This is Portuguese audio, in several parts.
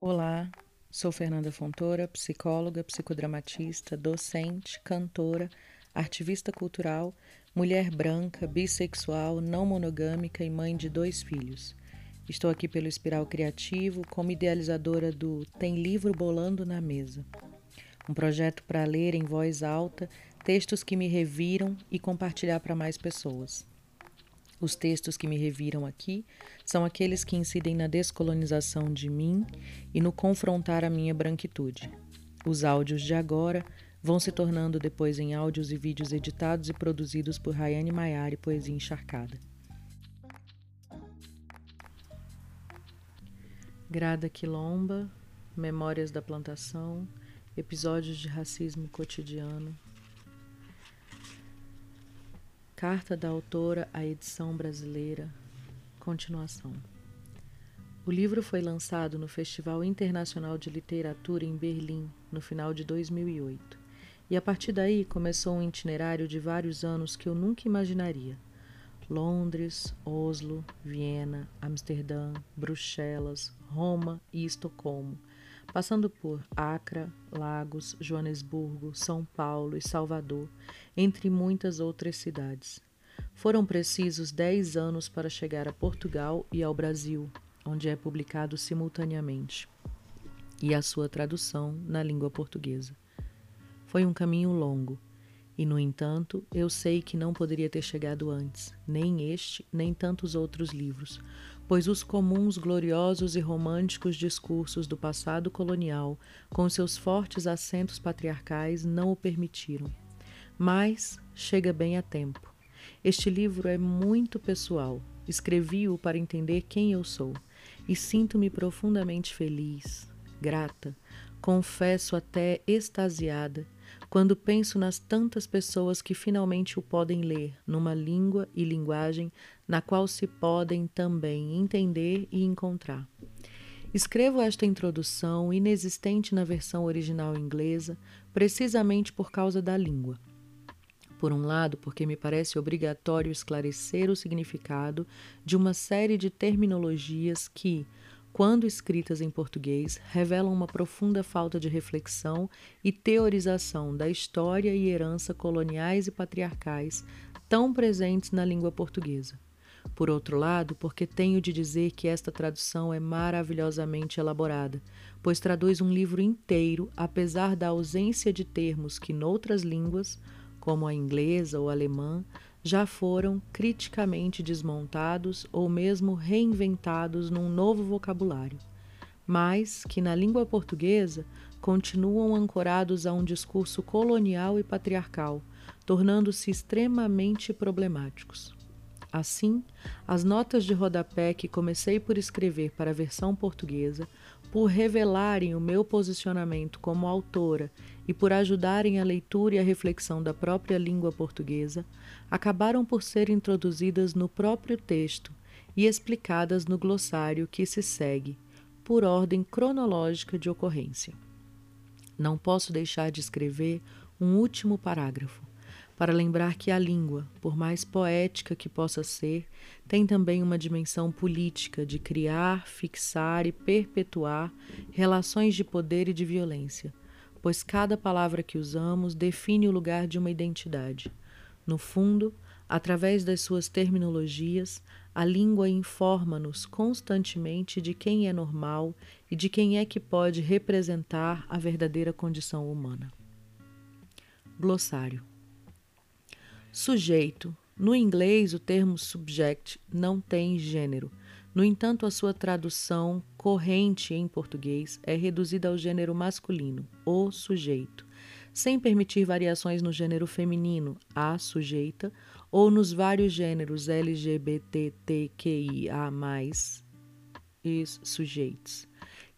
Olá, sou Fernanda Fontoura, psicóloga, psicodramatista, docente, cantora, ativista cultural, mulher branca, bissexual, não monogâmica e mãe de dois filhos. Estou aqui pelo Espiral Criativo como idealizadora do Tem Livro Bolando na Mesa, um projeto para ler em voz alta textos que me reviram e compartilhar para mais pessoas. Os textos que me reviram aqui são aqueles que incidem na descolonização de mim e no confrontar a minha branquitude. Os áudios de agora vão se tornando depois em áudios e vídeos editados e produzidos por Rayane Maiari Poesia Encharcada. Grada Quilomba, Memórias da Plantação, Episódios de Racismo Cotidiano, Carta da autora à edição brasileira. Continuação. O livro foi lançado no Festival Internacional de Literatura em Berlim no final de 2008. E a partir daí começou um itinerário de vários anos que eu nunca imaginaria. Londres, Oslo, Viena, Amsterdã, Bruxelas, Roma e Estocolmo passando por Acra, Lagos, Joanesburgo, São Paulo e Salvador, entre muitas outras cidades. Foram precisos dez anos para chegar a Portugal e ao Brasil, onde é publicado simultaneamente, e a sua tradução na língua portuguesa. Foi um caminho longo, e, no entanto, eu sei que não poderia ter chegado antes, nem este, nem tantos outros livros, pois os comuns, gloriosos e românticos discursos do passado colonial, com seus fortes acentos patriarcais, não o permitiram. Mas chega bem a tempo. Este livro é muito pessoal. Escrevi-o para entender quem eu sou e sinto-me profundamente feliz, grata, confesso até extasiada quando penso nas tantas pessoas que finalmente o podem ler numa língua e linguagem na qual se podem também entender e encontrar. Escrevo esta introdução inexistente na versão original inglesa, precisamente por causa da língua. Por um lado, porque me parece obrigatório esclarecer o significado de uma série de terminologias que, quando escritas em português, revelam uma profunda falta de reflexão e teorização da história e herança coloniais e patriarcais tão presentes na língua portuguesa. Por outro lado, porque tenho de dizer que esta tradução é maravilhosamente elaborada, pois traduz um livro inteiro, apesar da ausência de termos que noutras línguas, como a inglesa ou alemã, já foram criticamente desmontados ou mesmo reinventados num novo vocabulário, mas que na língua portuguesa continuam ancorados a um discurso colonial e patriarcal, tornando-se extremamente problemáticos. Assim, as notas de rodapé que comecei por escrever para a versão portuguesa, por revelarem o meu posicionamento como autora e por ajudarem a leitura e a reflexão da própria língua portuguesa, acabaram por ser introduzidas no próprio texto e explicadas no glossário que se segue, por ordem cronológica de ocorrência. Não posso deixar de escrever um último parágrafo, para lembrar que a língua, por mais poética que possa ser, tem também uma dimensão política de criar, fixar e perpetuar relações de poder e de violência pois cada palavra que usamos define o lugar de uma identidade. No fundo, através das suas terminologias, a língua informa-nos constantemente de quem é normal e de quem é que pode representar a verdadeira condição humana. Glossário. Sujeito. No inglês, o termo subject não tem gênero no entanto, a sua tradução corrente em português é reduzida ao gênero masculino, o sujeito, sem permitir variações no gênero feminino, a sujeita, ou nos vários gêneros LGBTQIA, e sujeitos,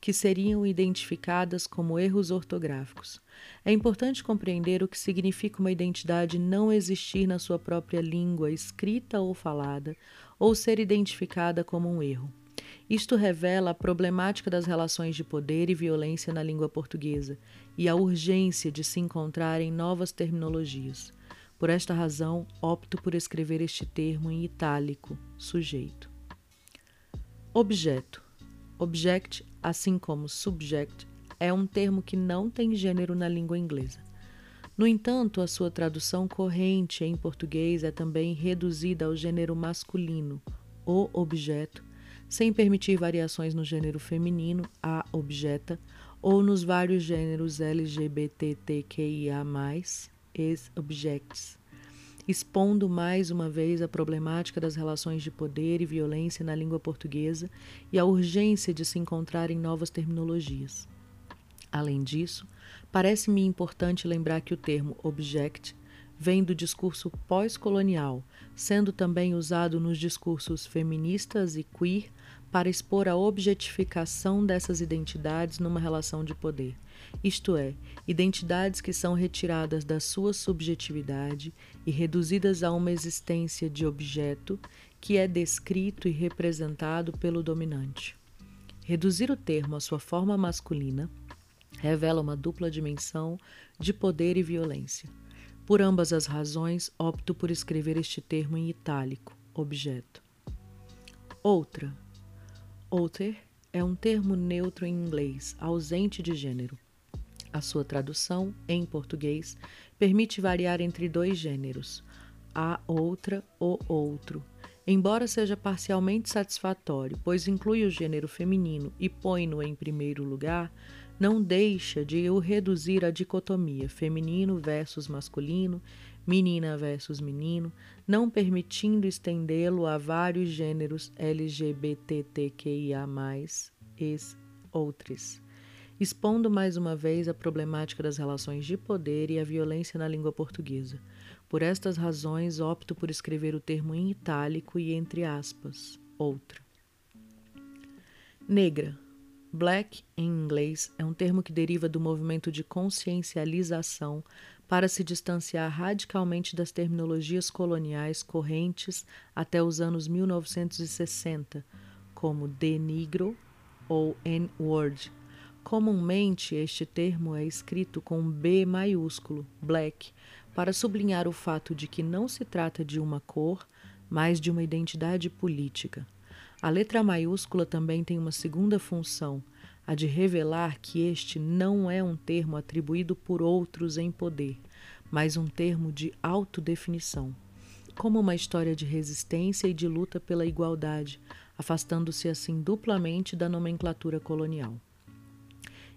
que seriam identificadas como erros ortográficos. É importante compreender o que significa uma identidade não existir na sua própria língua, escrita ou falada, ou ser identificada como um erro. Isto revela a problemática das relações de poder e violência na língua portuguesa e a urgência de se encontrarem novas terminologias. Por esta razão, opto por escrever este termo em itálico, sujeito. Objeto. Object assim como subject, é um termo que não tem gênero na língua inglesa. No entanto, a sua tradução corrente em português é também reduzida ao gênero masculino, o objeto, sem permitir variações no gênero feminino, a objeta, ou nos vários gêneros LGBTQIA, ex objects, expondo mais uma vez a problemática das relações de poder e violência na língua portuguesa e a urgência de se encontrarem novas terminologias. Além disso, parece-me importante lembrar que o termo object vem do discurso pós-colonial, sendo também usado nos discursos feministas e queer para expor a objetificação dessas identidades numa relação de poder, isto é, identidades que são retiradas da sua subjetividade e reduzidas a uma existência de objeto que é descrito e representado pelo dominante. Reduzir o termo à sua forma masculina revela uma dupla dimensão de poder e violência. Por ambas as razões, opto por escrever este termo em itálico, objeto. Outra. Outer é um termo neutro em inglês, ausente de gênero. A sua tradução, em português, permite variar entre dois gêneros, a outra ou outro, embora seja parcialmente satisfatório, pois inclui o gênero feminino e põe-no em primeiro lugar, não deixa de o reduzir à dicotomia feminino versus masculino, menina versus menino, não permitindo estendê-lo a vários gêneros LGBTQIA, e outros, expondo mais uma vez a problemática das relações de poder e a violência na língua portuguesa. Por estas razões, opto por escrever o termo em itálico e entre aspas, outra. Negra Black, em inglês, é um termo que deriva do movimento de consciencialização para se distanciar radicalmente das terminologias coloniais correntes até os anos 1960, como de negro ou N-word. Comumente, este termo é escrito com B maiúsculo, black, para sublinhar o fato de que não se trata de uma cor, mas de uma identidade política. A letra maiúscula também tem uma segunda função, a de revelar que este não é um termo atribuído por outros em poder, mas um termo de autodefinição, como uma história de resistência e de luta pela igualdade, afastando-se assim duplamente da nomenclatura colonial.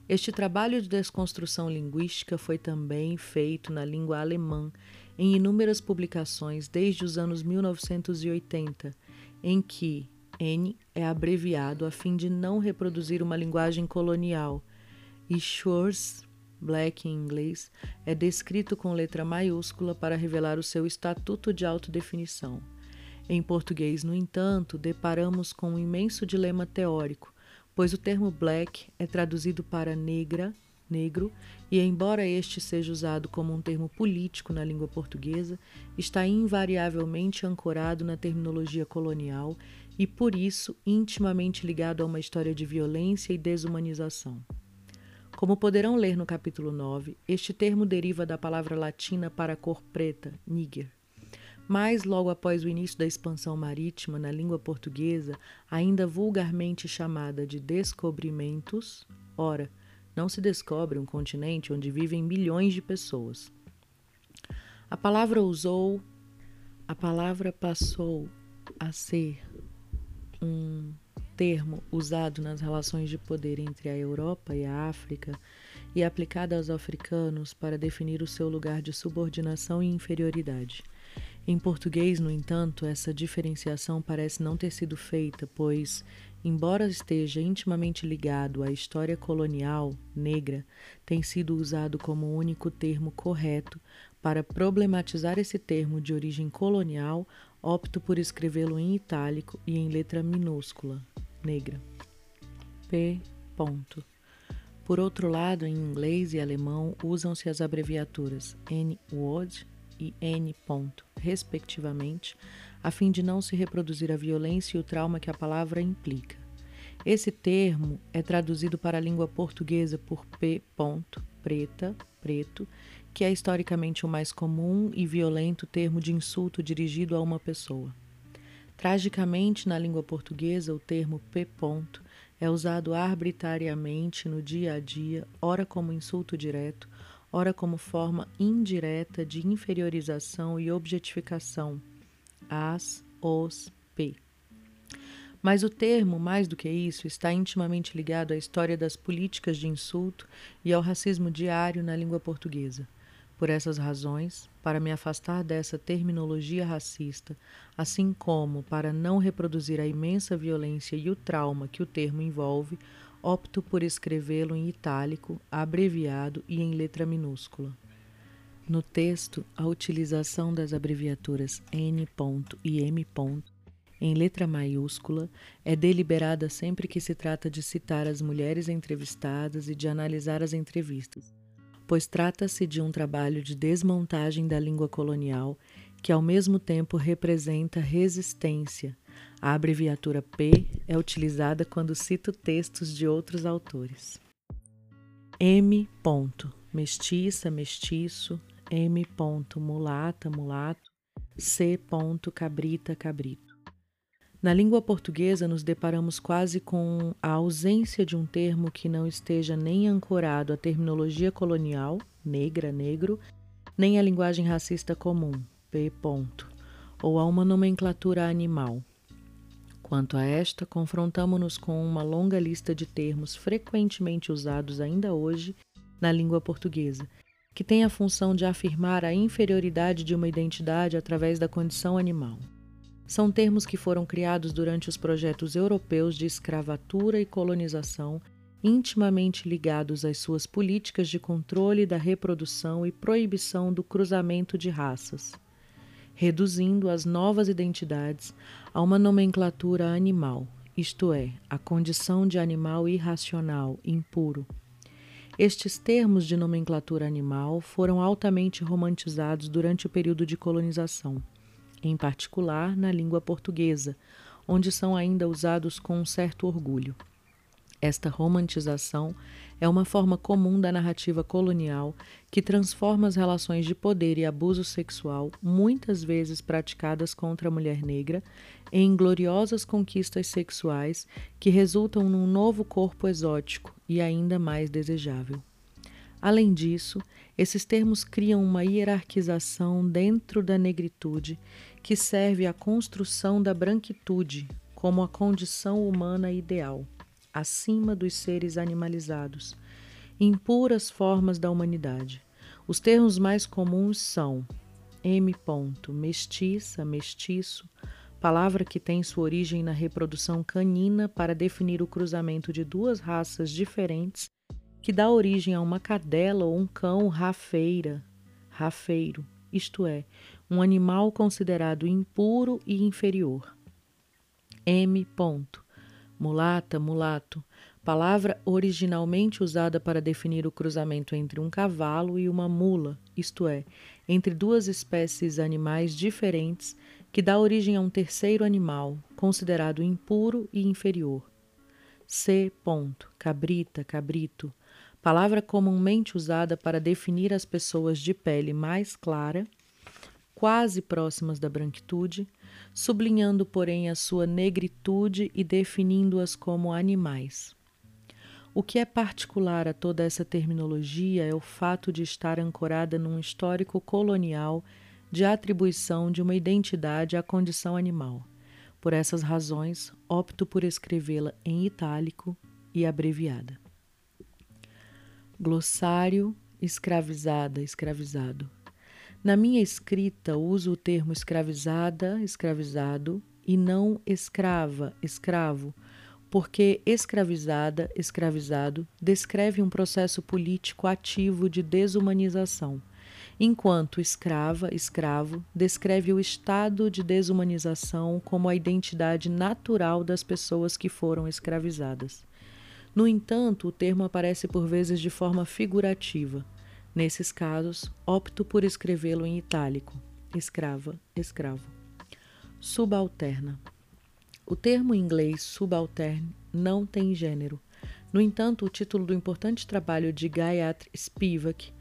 Este trabalho de desconstrução linguística foi também feito na língua alemã em inúmeras publicações desde os anos 1980, em que, N é abreviado a fim de não reproduzir uma linguagem colonial, e Schwarz, black em inglês, é descrito com letra maiúscula para revelar o seu estatuto de autodefinição. Em português, no entanto, deparamos com um imenso dilema teórico, pois o termo black é traduzido para negra, negro, e embora este seja usado como um termo político na língua portuguesa, está invariavelmente ancorado na terminologia colonial e, por isso, intimamente ligado a uma história de violência e desumanização. Como poderão ler no capítulo 9, este termo deriva da palavra latina para cor preta, níger. Mas, logo após o início da expansão marítima na língua portuguesa, ainda vulgarmente chamada de descobrimentos, ora, não se descobre um continente onde vivem milhões de pessoas. A palavra usou, a palavra passou a ser um termo usado nas relações de poder entre a Europa e a África e aplicado aos africanos para definir o seu lugar de subordinação e inferioridade. Em português, no entanto, essa diferenciação parece não ter sido feita, pois, embora esteja intimamente ligado à história colonial negra, tem sido usado como único termo correto para problematizar esse termo de origem colonial opto por escrevê-lo em itálico e em letra minúscula, negra. P. Ponto. Por outro lado, em inglês e alemão usam-se as abreviaturas N-word e N. Ponto, respectivamente, a fim de não se reproduzir a violência e o trauma que a palavra implica. Esse termo é traduzido para a língua portuguesa por P. Ponto, preta, preto, que é historicamente o mais comum e violento termo de insulto dirigido a uma pessoa. Tragicamente, na língua portuguesa, o termo P. Ponto é usado arbitrariamente no dia a dia, ora como insulto direto, ora como forma indireta de inferiorização e objetificação. As, os, p. Mas o termo, mais do que isso, está intimamente ligado à história das políticas de insulto e ao racismo diário na língua portuguesa. Por essas razões, para me afastar dessa terminologia racista, assim como para não reproduzir a imensa violência e o trauma que o termo envolve, opto por escrevê-lo em itálico, abreviado e em letra minúscula. No texto, a utilização das abreviaturas N. e M. em letra maiúscula é deliberada sempre que se trata de citar as mulheres entrevistadas e de analisar as entrevistas pois trata-se de um trabalho de desmontagem da língua colonial que, ao mesmo tempo, representa resistência. A abreviatura P é utilizada quando cito textos de outros autores. M. Ponto, mestiça, mestiço, M. Ponto, mulata, mulato, C. Ponto, cabrita, cabrito. Na língua portuguesa, nos deparamos quase com a ausência de um termo que não esteja nem ancorado à terminologia colonial, negra, negro, nem à linguagem racista comum, P. Ponto, ou a uma nomenclatura animal. Quanto a esta, confrontamos-nos com uma longa lista de termos frequentemente usados ainda hoje na língua portuguesa, que tem a função de afirmar a inferioridade de uma identidade através da condição animal são termos que foram criados durante os projetos europeus de escravatura e colonização, intimamente ligados às suas políticas de controle da reprodução e proibição do cruzamento de raças, reduzindo as novas identidades a uma nomenclatura animal, isto é, a condição de animal irracional, impuro. Estes termos de nomenclatura animal foram altamente romantizados durante o período de colonização em particular na língua portuguesa, onde são ainda usados com um certo orgulho. Esta romantização é uma forma comum da narrativa colonial que transforma as relações de poder e abuso sexual, muitas vezes praticadas contra a mulher negra, em gloriosas conquistas sexuais que resultam num novo corpo exótico e ainda mais desejável. Além disso, esses termos criam uma hierarquização dentro da negritude que serve à construção da branquitude como a condição humana ideal, acima dos seres animalizados, impuras formas da humanidade. Os termos mais comuns são M. mestiça, mestiço, palavra que tem sua origem na reprodução canina para definir o cruzamento de duas raças diferentes que dá origem a uma cadela ou um cão rafeira, rafeiro, isto é, um animal considerado impuro e inferior. M. Ponto. Mulata, mulato, palavra originalmente usada para definir o cruzamento entre um cavalo e uma mula, isto é, entre duas espécies animais diferentes, que dá origem a um terceiro animal, considerado impuro e inferior. C. Ponto. Cabrita, cabrito, palavra comumente usada para definir as pessoas de pele mais clara quase próximas da branquitude, sublinhando, porém, a sua negritude e definindo-as como animais. O que é particular a toda essa terminologia é o fato de estar ancorada num histórico colonial de atribuição de uma identidade à condição animal. Por essas razões, opto por escrevê-la em itálico e abreviada. Glossário escravizada, escravizado. Na minha escrita, uso o termo escravizada, escravizado e não escrava, escravo, porque escravizada, escravizado descreve um processo político ativo de desumanização, enquanto escrava, escravo descreve o estado de desumanização como a identidade natural das pessoas que foram escravizadas. No entanto, o termo aparece por vezes de forma figurativa Nesses casos, opto por escrevê-lo em itálico: escrava, escravo. Subalterna. O termo em inglês subalterne não tem gênero. No entanto, o título do importante trabalho de Gayatri Spivak,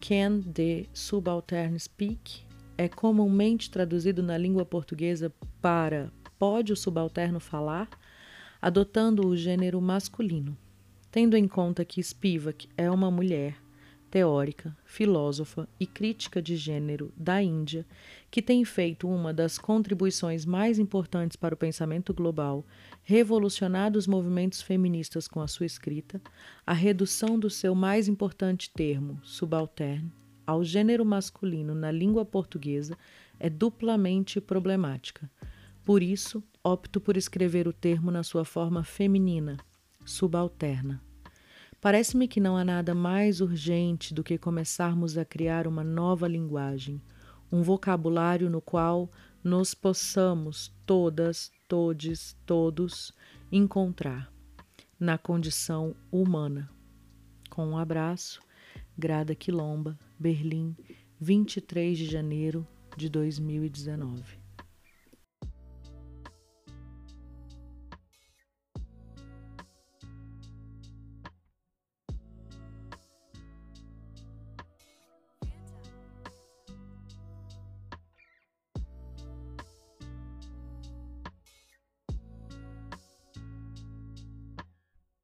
Can the Subaltern Speak, é comumente traduzido na língua portuguesa para Pode o subalterno falar? adotando o gênero masculino, tendo em conta que Spivak é uma mulher teórica, filósofa e crítica de gênero da Índia, que tem feito uma das contribuições mais importantes para o pensamento global, revolucionado os movimentos feministas com a sua escrita, a redução do seu mais importante termo, subalterno, ao gênero masculino na língua portuguesa é duplamente problemática. Por isso, opto por escrever o termo na sua forma feminina, subalterna. Parece-me que não há nada mais urgente do que começarmos a criar uma nova linguagem, um vocabulário no qual nos possamos todas, todes, todos encontrar na condição humana. Com um abraço, Grada Quilomba, Berlim, 23 de janeiro de 2019.